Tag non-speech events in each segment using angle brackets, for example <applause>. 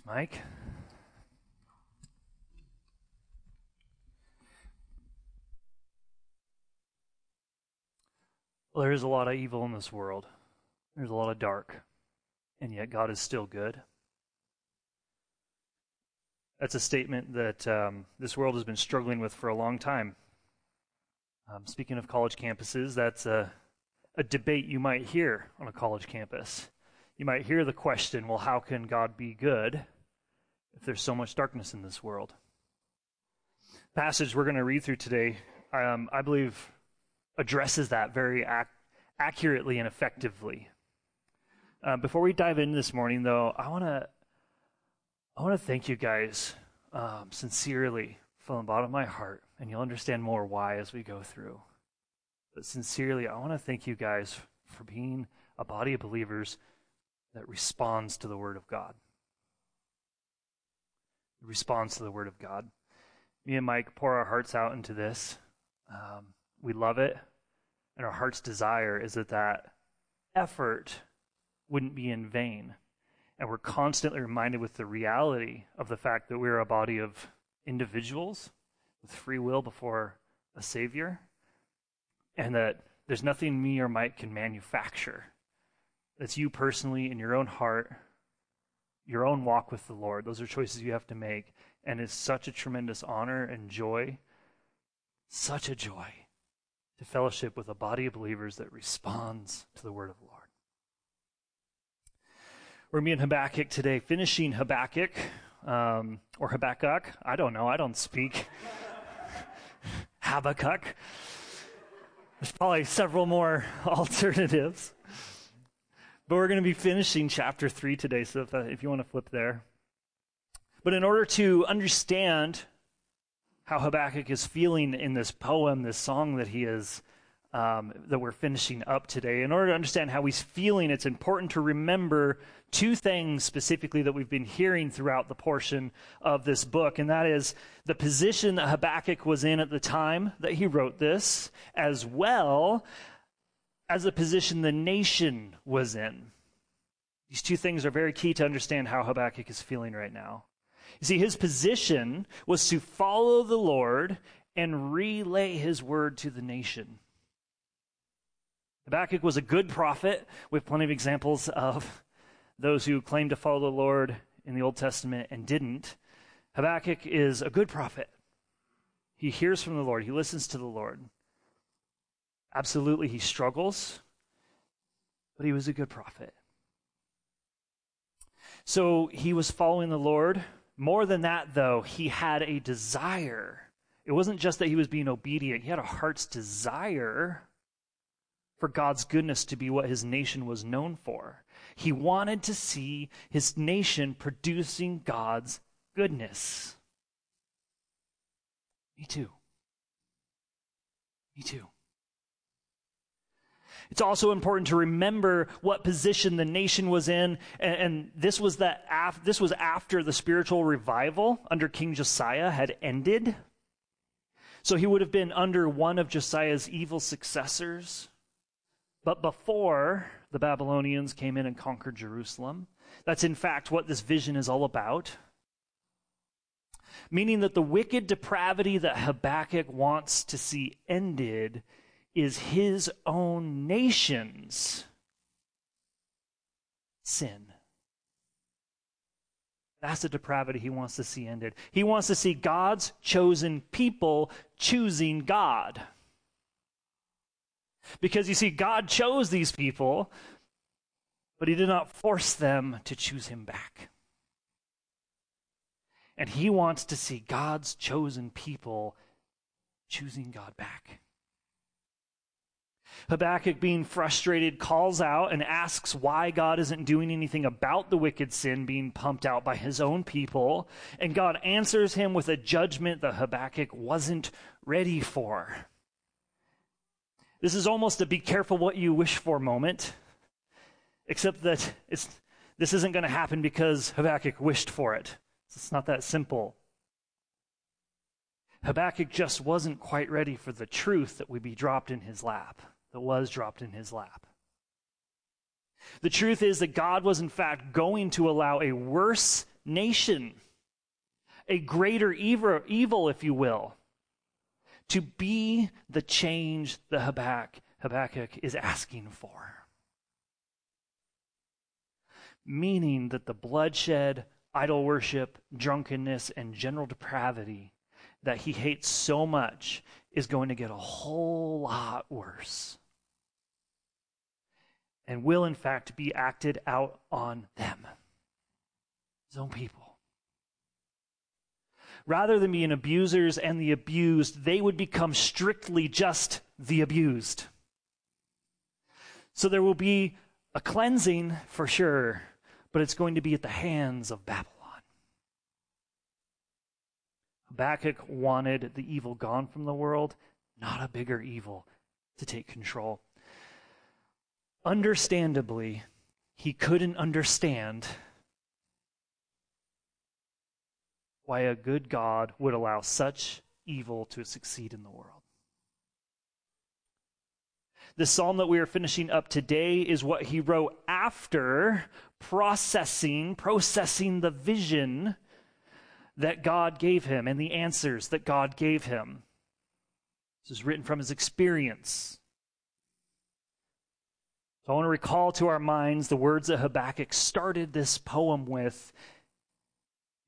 Thanks, Mike. Well, there is a lot of evil in this world. There's a lot of dark. And yet God is still good. That's a statement that um, this world has been struggling with for a long time. Um, speaking of college campuses, that's a, a debate you might hear on a college campus. You might hear the question, well, how can God be good if there's so much darkness in this world? The passage we're going to read through today, um, I believe, addresses that very ac- accurately and effectively. Uh, before we dive in this morning, though, I want to I want to thank you guys um, sincerely from the bottom of my heart, and you'll understand more why as we go through. But sincerely, I want to thank you guys for being a body of believers that responds to the Word of God. It Responds to the Word of God. Me and Mike pour our hearts out into this. Um, we love it, and our heart's desire is that that effort wouldn't be in vain. And we're constantly reminded with the reality of the fact that we're a body of individuals with free will before a Savior, and that there's nothing me or Mike can manufacture. That's you personally in your own heart, your own walk with the Lord. Those are choices you have to make. And it's such a tremendous honor and joy, such a joy to fellowship with a body of believers that responds to the word of the Lord. We're going to be in Habakkuk today, finishing Habakkuk, um, or Habakkuk. I don't know. I don't speak <laughs> Habakkuk. There's probably several more <laughs> alternatives. But we're going to be finishing chapter 3 today, so if, uh, if you want to flip there. But in order to understand how Habakkuk is feeling in this poem, this song that he is um, that we're finishing up today. In order to understand how he's feeling, it's important to remember two things specifically that we've been hearing throughout the portion of this book, and that is the position that Habakkuk was in at the time that he wrote this, as well as the position the nation was in. These two things are very key to understand how Habakkuk is feeling right now. You see, his position was to follow the Lord and relay his word to the nation. Habakkuk was a good prophet. Have plenty of examples of those who claimed to follow the Lord in the Old Testament and didn't. Habakkuk is a good prophet. He hears from the Lord, he listens to the Lord. Absolutely, he struggles, but he was a good prophet. So he was following the Lord. More than that, though, he had a desire. It wasn't just that he was being obedient, he had a heart's desire for God's goodness to be what his nation was known for. He wanted to see his nation producing God's goodness. Me too. Me too. It's also important to remember what position the nation was in, and, and this was that af- this was after the spiritual revival under King Josiah had ended. So he would have been under one of Josiah's evil successors. But before the Babylonians came in and conquered Jerusalem, that's in fact what this vision is all about. Meaning that the wicked depravity that Habakkuk wants to see ended is his own nation's sin. That's the depravity he wants to see ended. He wants to see God's chosen people choosing God. Because you see, God chose these people, but He did not force them to choose Him back. And He wants to see God's chosen people choosing God back. Habakkuk, being frustrated, calls out and asks why God isn't doing anything about the wicked sin being pumped out by his own people. And God answers him with a judgment that Habakkuk wasn't ready for. This is almost a be careful what you wish for moment, except that it's, this isn't going to happen because Habakkuk wished for it. It's not that simple. Habakkuk just wasn't quite ready for the truth that would be dropped in his lap, that was dropped in his lap. The truth is that God was, in fact, going to allow a worse nation, a greater evil, if you will, to be the change that Habakkuk, Habakkuk is asking for. Meaning that the bloodshed, idol worship, drunkenness, and general depravity that he hates so much is going to get a whole lot worse and will, in fact, be acted out on them, his own people. Rather than being abusers and the abused, they would become strictly just the abused. So there will be a cleansing for sure, but it's going to be at the hands of Babylon. Habakkuk wanted the evil gone from the world, not a bigger evil to take control. Understandably, he couldn't understand why a good God would allow such evil to succeed in the world. The psalm that we are finishing up today is what he wrote after processing, processing the vision that God gave him and the answers that God gave him. This is written from his experience. I want to recall to our minds the words that Habakkuk started this poem with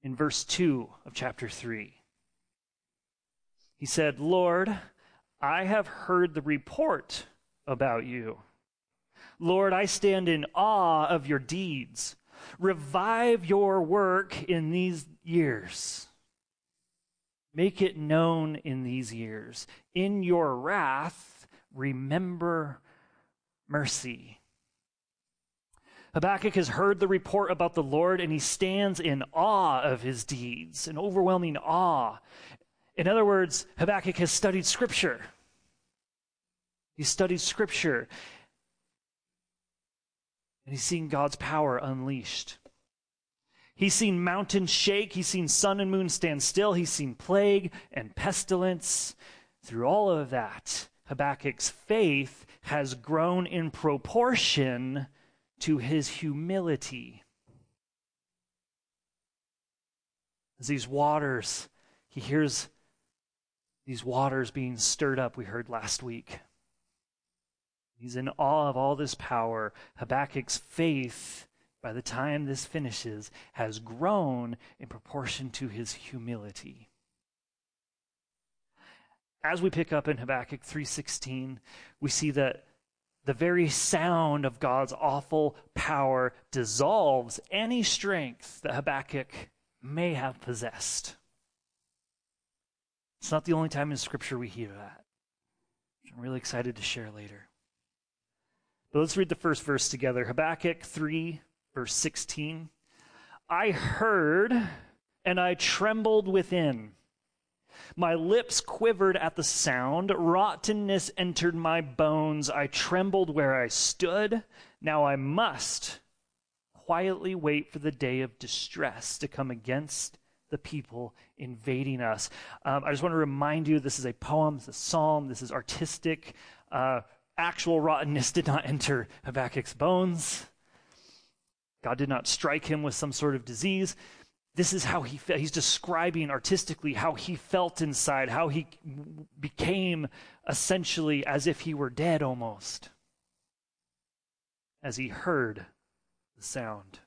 in verse 2 of chapter 3. He said, Lord, I have heard the report about you. Lord, I stand in awe of your deeds. Revive your work in these years. Make it known in these years. In your wrath, remember mercy. Habakkuk has heard the report about the Lord and he stands in awe of his deeds, an overwhelming awe. In other words, Habakkuk has studied Scripture. He studied Scripture. And he's seen God's power unleashed. He's seen mountains shake. He's seen sun and moon stand still. He's seen plague and pestilence. Through all of that, Habakkuk's faith has grown in proportion to his humility. As these waters, he hears these waters being stirred up, we heard last week. He's in awe of all this power. Habakkuk's faith, by the time this finishes, has grown in proportion to his humility. As we pick up in Habakkuk 3:16, we see that the very sound of God's awful power dissolves any strength that Habakkuk may have possessed. It's not the only time in Scripture we hear that. I'm really excited to share later. But let's read the first verse together Habakkuk 3, verse 16. I heard and I trembled within. My lips quivered at the sound. Rottenness entered my bones. I trembled where I stood. Now I must quietly wait for the day of distress to come against the people invading us. Um, I just want to remind you this is a poem, it's a psalm, this is artistic. Uh, actual rottenness did not enter Habakkuk's bones. God did not strike him with some sort of disease. This is how he felt. He's describing artistically how he felt inside, how he became essentially as if he were dead almost, as he heard the sound.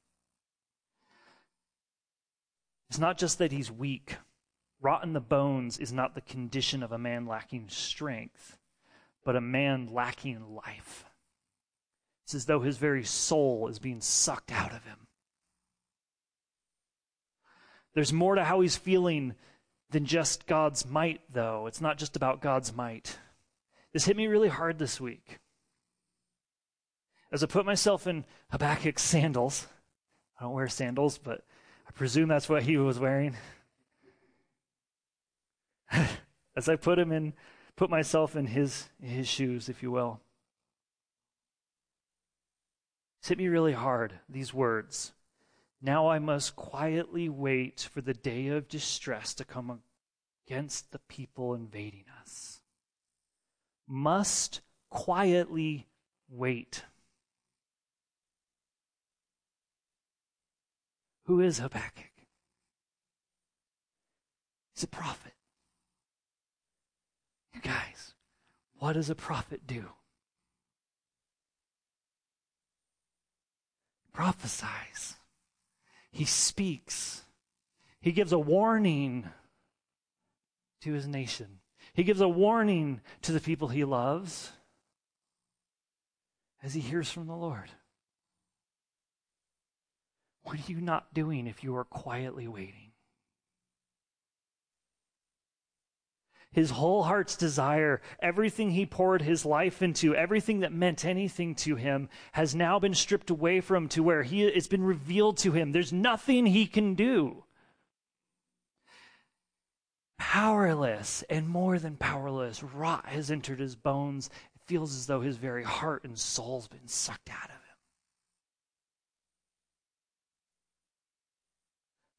It's not just that he's weak. Rot in the bones is not the condition of a man lacking strength but a man lacking life. It's as though his very soul is being sucked out of him. There's more to how he's feeling than just God's might, though. It's not just about God's might. This hit me really hard this week. As I put myself in Habakkuk's sandals, I don't wear sandals, but I presume that's what he was wearing. <laughs> As I put him in put myself in his, his shoes, if you will. It's hit me really hard, these words. Now I must quietly wait for the day of distress to come against the people invading us. Must quietly wait. Who is Habakkuk? He's a prophet. You guys, what does a prophet do? Prophesies. He speaks. He gives a warning to his nation. He gives a warning to the people he loves as he hears from the Lord. What are you not doing if you are quietly waiting? His whole heart's desire, everything he poured his life into, everything that meant anything to him, has now been stripped away from to where he, it's been revealed to him. There's nothing he can do. Powerless and more than powerless, rot has entered his bones. It feels as though his very heart and soul's been sucked out of him.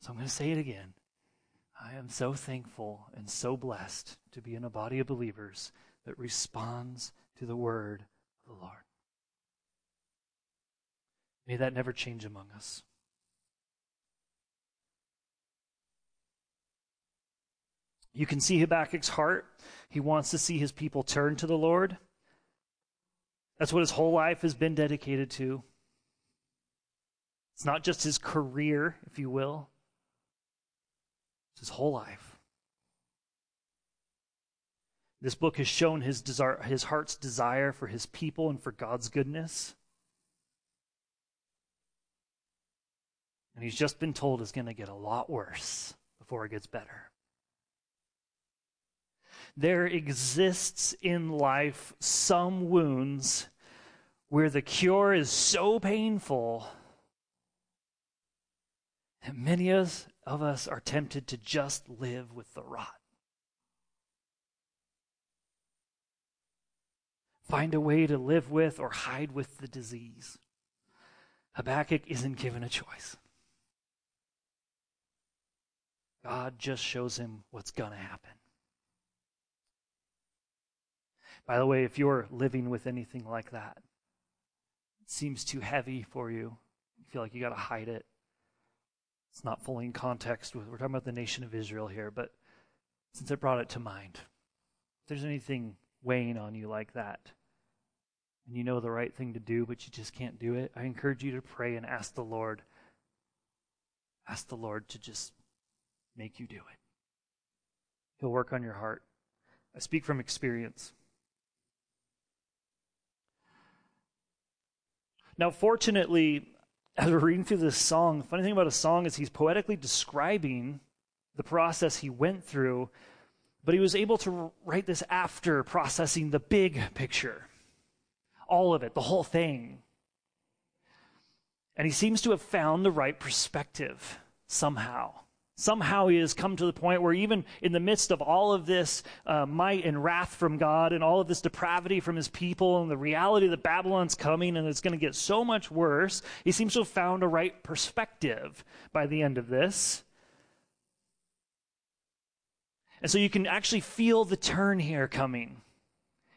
So I'm going to say it again. I am so thankful and so blessed to be in a body of believers that responds to the word of the Lord. May that never change among us. You can see Habakkuk's heart. He wants to see his people turn to the Lord. That's what his whole life has been dedicated to. It's not just his career, if you will, his whole life. This book has shown his, desire, his heart's desire for his people and for God's goodness. And he's just been told it's going to get a lot worse before it gets better. There exists in life some wounds where the cure is so painful that many of us, of us are tempted to just live with the rot. Find a way to live with or hide with the disease. Habakkuk isn't given a choice. God just shows him what's going to happen. By the way, if you're living with anything like that, it seems too heavy for you, you feel like you got to hide it, it's not fully in context with, we're talking about the nation of Israel here, but since it brought it to mind, if there's anything weighing on you like that, and you know the right thing to do, but you just can't do it, I encourage you to pray and ask the Lord. Ask the Lord to just make you do it. He'll work on your heart. I speak from experience. Now, fortunately, as we're reading through this song, the funny thing about a song is he's poetically describing the process he went through, but he was able to write this after processing the big picture. All of it, the whole thing. And he seems to have found the right perspective somehow. Somehow he has come to the point where, even in the midst of all of this uh, might and wrath from God and all of this depravity from his people and the reality that Babylon's coming and it's going to get so much worse, he seems to have found a right perspective by the end of this. And so you can actually feel the turn here coming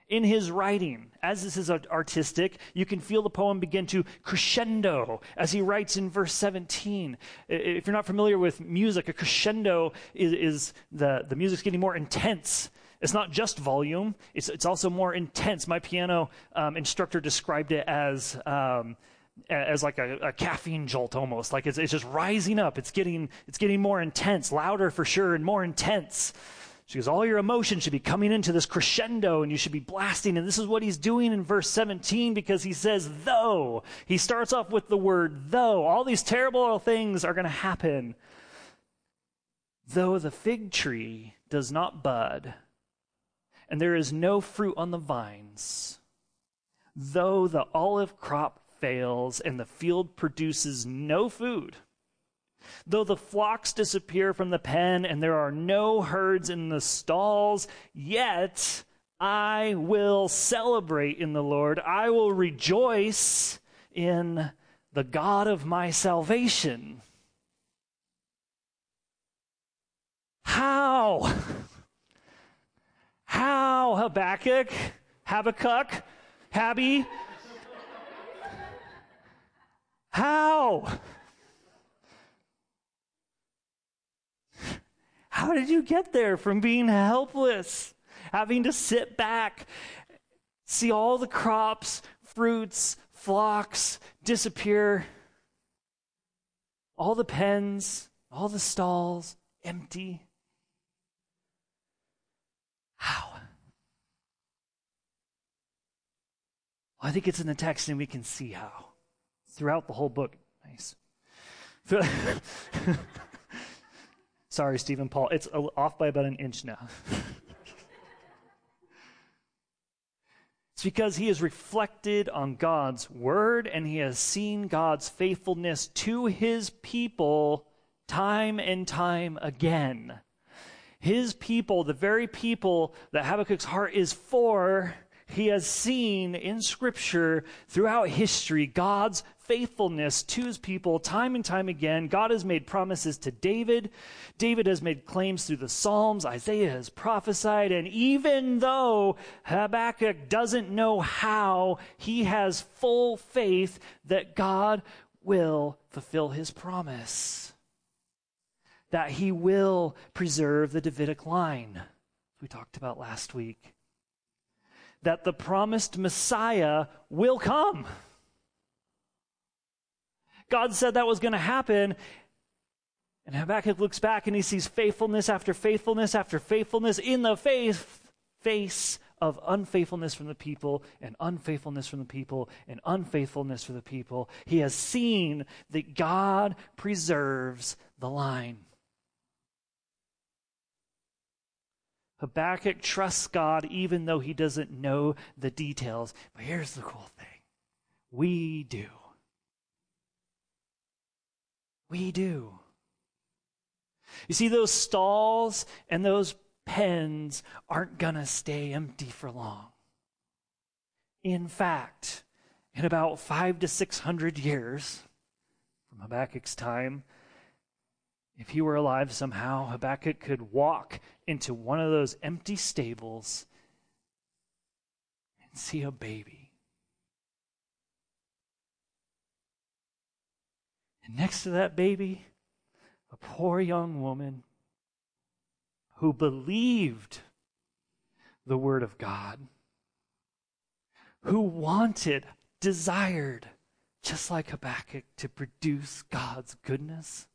in his writing. As this is artistic, you can feel the poem begin to crescendo as he writes in verse 17. If you're not familiar with music, a crescendo is, is the, the music's getting more intense. It's not just volume, it's, it's also more intense. My piano um, instructor described it as. Um, as like a, a, caffeine jolt almost like it's, it's just rising up it's getting it's getting more intense louder for sure and more intense she goes, All your emotion should be coming into this crescendo and you should be blasting. And this is what he's doing in verse 17 because he says, Though. He starts off with the word though. All these terrible things are going to happen. Though the fig tree does not bud and there is no fruit on the vines, though the olive crop fails and the field produces no food Though the flocks disappear from the pen and there are no herds in the stalls, yet I will celebrate in the Lord. I will rejoice in the God of my salvation. How? How, Habakkuk? Habakkuk? Habby? How? How did you get there from being helpless, having to sit back, see all the crops, fruits, flocks disappear, all the pens, all the stalls empty? How? I think it's in the text and we can see how. Throughout the whole book. Nice. <laughs> <laughs> Sorry, Stephen Paul. It's off by about an inch now. <laughs> it's because he has reflected on God's word and he has seen God's faithfulness to his people time and time again. His people, the very people that Habakkuk's heart is for, he has seen in Scripture throughout history God's faithfulness to his people time and time again. God has made promises to David. David has made claims through the Psalms. Isaiah has prophesied. And even though Habakkuk doesn't know how, he has full faith that God will fulfill his promise. That he will preserve the Davidic line, we talked about last week that the promised Messiah will come. God said that was going to happen. And Habakkuk looks back and he sees faithfulness after faithfulness after faithfulness in the face, face of unfaithfulness from the people and unfaithfulness from the people and unfaithfulness from the people. He has seen that God preserves the line. Habakkuk trusts God even though he doesn't know the details. But here's the cool thing we do. We do. You see, those stalls and those pens aren't going to stay empty for long. In fact, in about five to six hundred years from Habakkuk's time, if he were alive somehow, Habakkuk could walk into one of those empty stables and see a baby. And next to that baby, a poor young woman who believed the Word of God, who wanted, desired, just like Habakkuk, to produce God's goodness.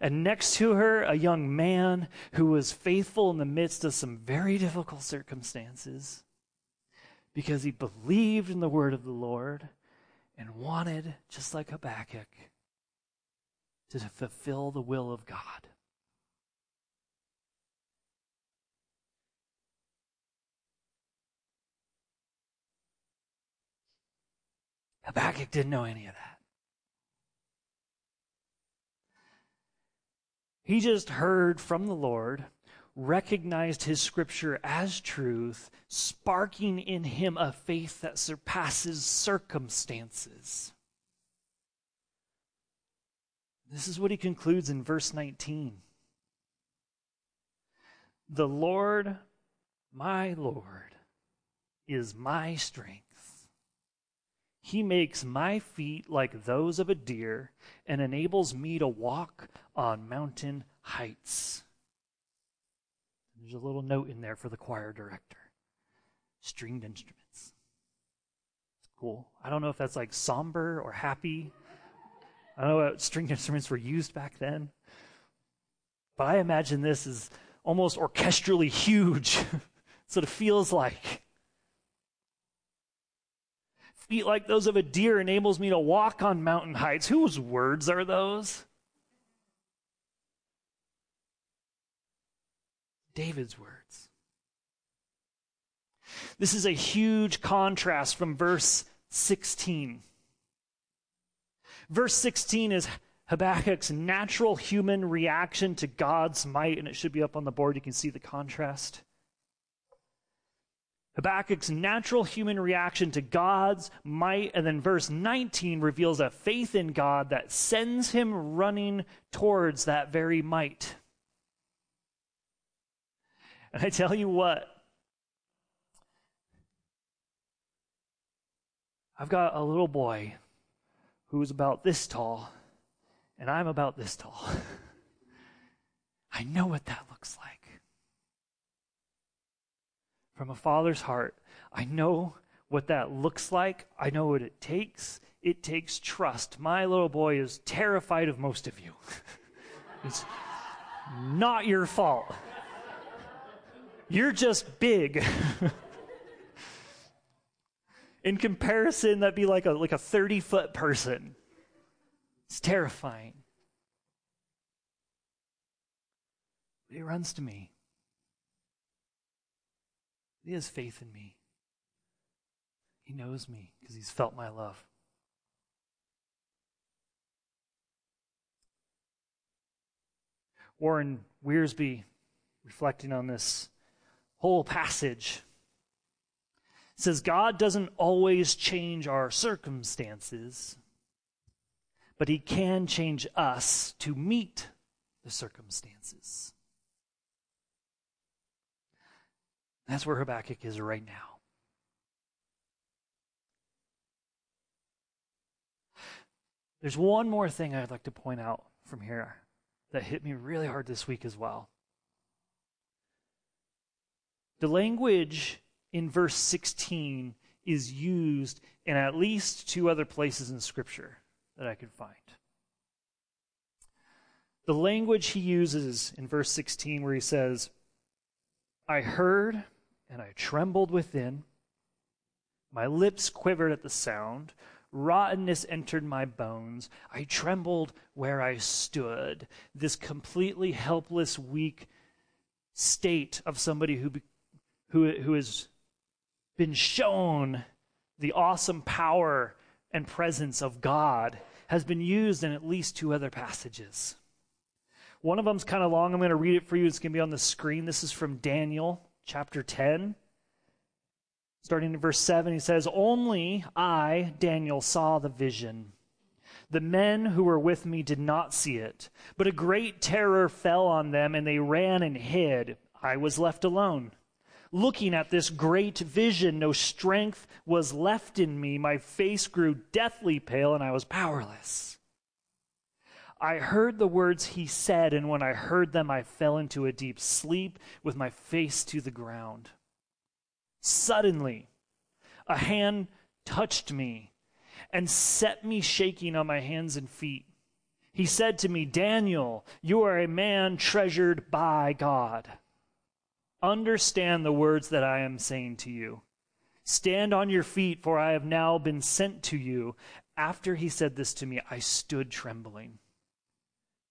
And next to her, a young man who was faithful in the midst of some very difficult circumstances because he believed in the word of the Lord and wanted, just like Habakkuk, to fulfill the will of God. Habakkuk didn't know any of that. He just heard from the Lord, recognized his scripture as truth, sparking in him a faith that surpasses circumstances. This is what he concludes in verse 19. The Lord, my Lord, is my strength. He makes my feet like those of a deer and enables me to walk on mountain heights. There's a little note in there for the choir director stringed instruments. It's Cool. I don't know if that's like somber or happy. I don't know what stringed instruments were used back then. But I imagine this is almost orchestrally huge. <laughs> What it feels like feet like those of a deer enables me to walk on mountain heights. Whose words are those? David's words. This is a huge contrast from verse 16. Verse 16 is Habakkuk's natural human reaction to God's might, and it should be up on the board. You can see the contrast. Habakkuk's natural human reaction to God's might, and then verse 19 reveals a faith in God that sends him running towards that very might. <laughs> And I tell you what, I've got a little boy who's about this tall, and I'm about this tall. <laughs> I know what that looks like. From a father's heart, I know what that looks like. I know what it takes. It takes trust. My little boy is terrified of most of you. <laughs> it's not your fault. You're just big. <laughs> In comparison, that'd be like a like a 30 foot person. It's terrifying. He runs to me. He has faith in me. He knows me because he's felt my love. Warren Wiersbe, reflecting on this whole passage, says God doesn't always change our circumstances, but he can change us to meet the circumstances. That's where Habakkuk is right now. There's one more thing I'd like to point out from here that hit me really hard this week as well. The language in verse 16 is used in at least two other places in Scripture that I could find. The language he uses in verse 16, where he says, I heard and I trembled within. My lips quivered at the sound. Rottenness entered my bones. I trembled where I stood. This completely helpless, weak state of somebody who, who, who has been shown the awesome power and presence of God has been used in at least two other passages. One of them's kind of long. I'm going to read it for you. It's going to be on the screen. This is from Daniel chapter 10. Starting in verse 7, he says, Only I, Daniel, saw the vision. The men who were with me did not see it, but a great terror fell on them, and they ran and hid. I was left alone. Looking at this great vision, no strength was left in me. My face grew deathly pale, and I was powerless. I heard the words he said, and when I heard them, I fell into a deep sleep with my face to the ground. Suddenly, a hand touched me and set me shaking on my hands and feet. He said to me, Daniel, you are a man treasured by God. Understand the words that I am saying to you. Stand on your feet, for I have now been sent to you. After he said this to me, I stood trembling.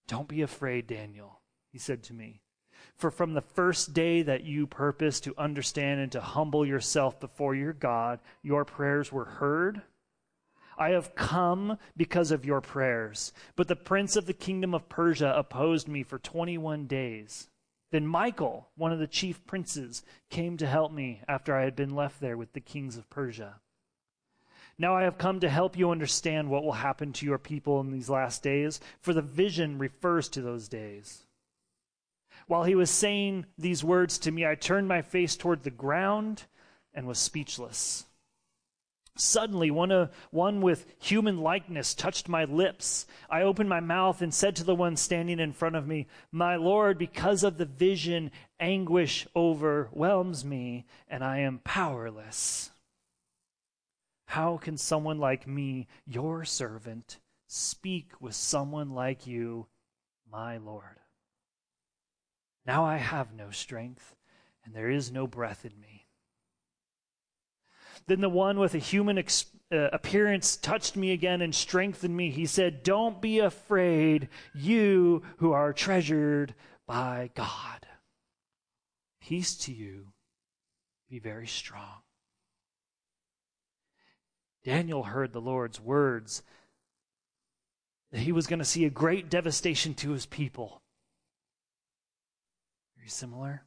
Don't be afraid, Daniel, he said to me. For from the first day that you purposed to understand and to humble yourself before your God, your prayers were heard. I have come because of your prayers. But the prince of the kingdom of Persia opposed me for 21 days. Then Michael, one of the chief princes, came to help me after I had been left there with the kings of Persia. Now I have come to help you understand what will happen to your people in these last days, for the vision refers to those days. While he was saying these words to me, I turned my face toward the ground and was speechless. Suddenly, one, uh, one with human likeness touched my lips. I opened my mouth and said to the one standing in front of me, My Lord, because of the vision, anguish overwhelms me, and I am powerless. How can someone like me, your servant, speak with someone like you, my Lord? Now I have no strength, and there is no breath in me. Then the one with a human ex- uh, appearance touched me again and strengthened me. He said, Don't be afraid, you who are treasured by God. Peace to you. Be very strong. Daniel heard the Lord's words that he was going to see a great devastation to his people Very similar.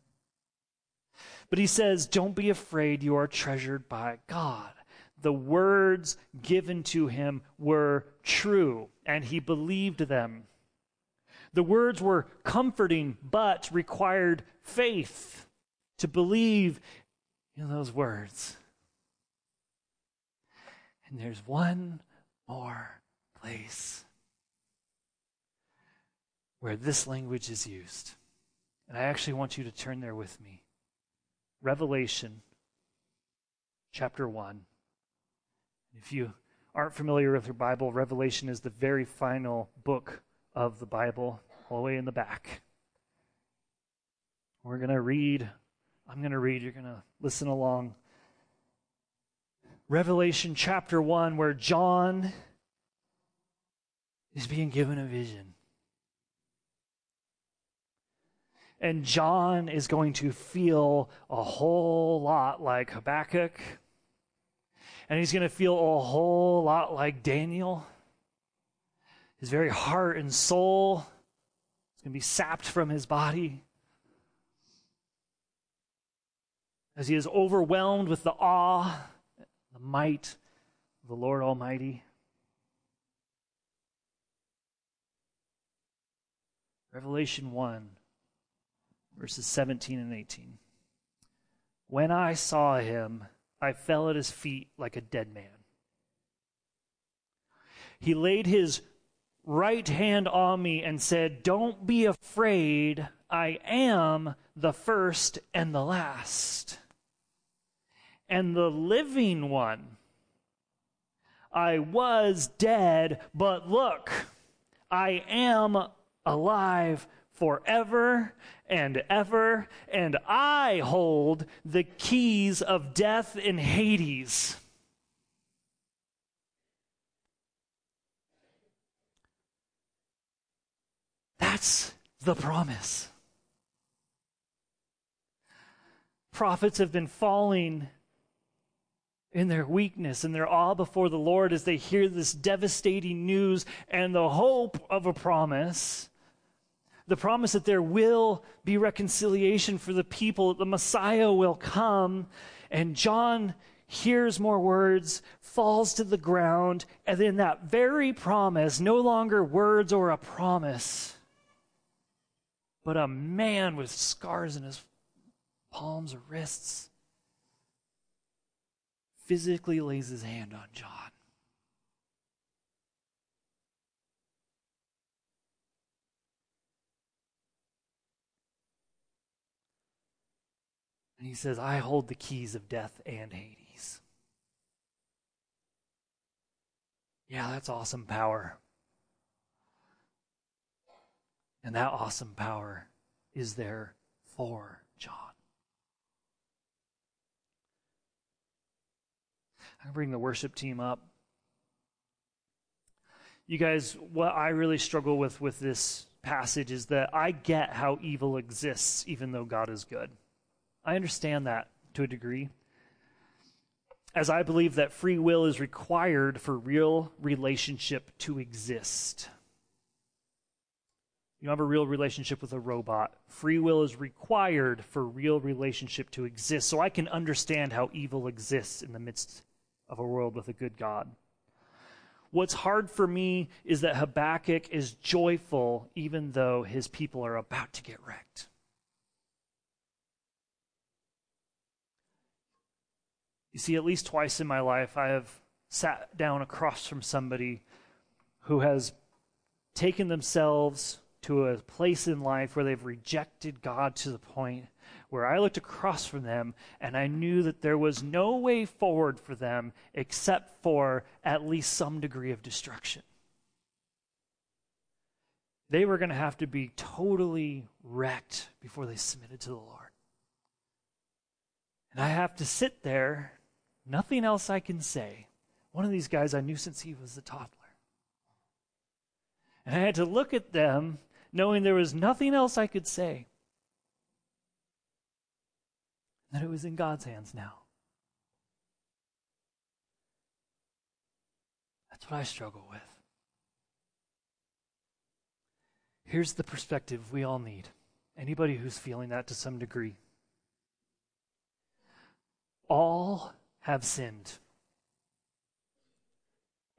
But he says, Don't be afraid, you are treasured by God. The words given to him were true, and he believed them. The words were comforting, but required faith to believe in those words. And there's one more place where this language is used. And I actually want you to turn there with me. Revelation chapter 1. If you aren't familiar with your Bible, Revelation is the very final book of the Bible, all the way in the back. We're going to read, I'm going to read, you're going to listen along. Revelation chapter 1, where John is being given a vision. And John is going to feel a whole lot like Habakkuk and he's going to feel a whole lot like Daniel. His very heart and soul is going to be sapped from his body. As he is overwhelmed with the awe, the might of the Lord Almighty. Revelation 1, verses 17 and 18. When I saw him, I fell at his feet like a dead man. He laid his right hand on me and said, Don't be afraid. I am the first and the last, and the living one. I was dead, but look, I am alive forever and ever, and I hold the keys of death and Hades. That's the promise. Prophets have been falling in their weakness and their awe before the Lord as they hear this devastating news and the hope of a promise the promise that there will be reconciliation for the people, that the Messiah will come. And John hears more words, falls to the ground, and then that very promise, no longer words or a promise, but a man with scars in his palms or wrists, physically lays his hand on John. And he says, I hold the keys of death and Hades. Yeah, that's awesome power. And that awesome power is there for John. I bring the worship team up. You guys, what I really struggle with with this passage is that I get how evil exists even though God is good. I understand that to a degree. As I believe that free will is required for real relationship to exist. You have a real relationship with a robot. Free will is required for real relationship to exist. So I can understand how evil exists in the midst of a world with a good God. What's hard for me is that Habakkuk is joyful even though his people are about to get wrecked. You see, at least twice in my life, I have sat down across from somebody who has taken themselves to a place in life where they've rejected God to the point where I looked across from them and I knew that there was no way forward for them except for at least some degree of destruction. They were going to have to be totally wrecked before they submitted to the Lord. And I have to sit there Nothing else I can say. One of these guys I knew since he was a toddler. And I had to look at them knowing there was nothing else I could say. That it was in God's hands now. That's what I struggle with. Here's the perspective we all need. Anybody who's feeling that to some degree. All have sinned.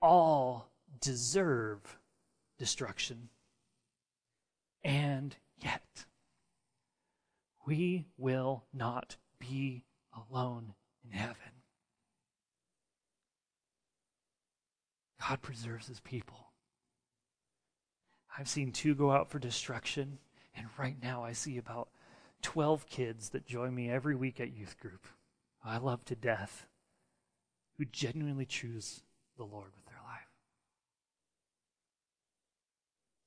All deserve destruction. And yet, we will not be alone in heaven. God preserves his people. I've seen two go out for destruction, and right now I see about 12 kids that join me every week at youth group, I love to death, who genuinely choose the Lord with their life.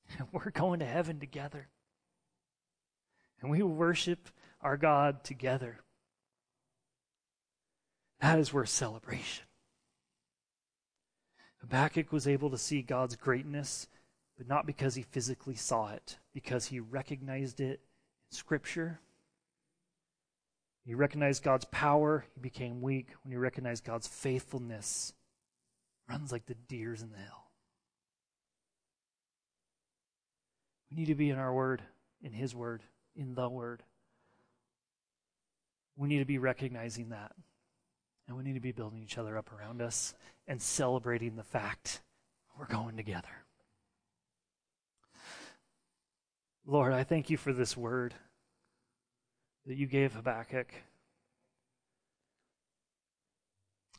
<laughs> And we're going to heaven together. And we worship our God together. That is where celebration. Habakkuk was able to see God's greatness, but not because he physically saw it, because he recognized it in Scripture. He recognize God's power, he became weak. When you recognize God's faithfulness, runs like the deers in the hill. We need to be in our word, in his word, in the word. We need to be recognizing that. And we need to be building each other up around us and celebrating the fact we're going together. Lord, I thank you for this word that you gave Habakkuk.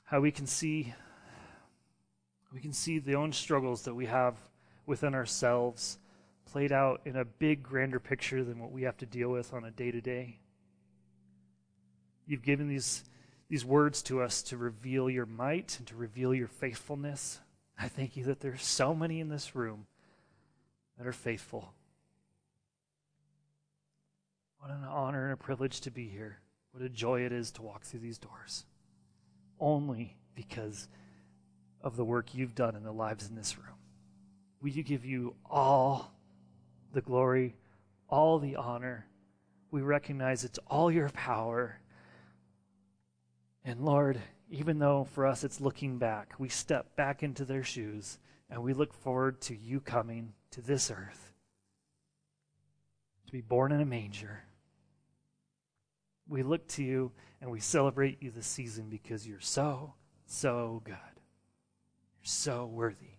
How we can see we can see the own struggles that we have within ourselves played out in a big grander picture than what we have to deal with on a day to day. You've given these these words to us to reveal your might and to reveal your faithfulness. I thank you that there's so many in this room that are faithful. What an honor and a privilege to be here. What a joy it is to walk through these doors. Only because of the work you've done in the lives in this room. We do give you all the glory, all the honor. We recognize it's all your power and Lord, even though for us it's looking back, we step back into their shoes and we look forward to you coming to this earth to be born in a manger. We look to you and we celebrate you this season because you're so, so good. You're so worthy.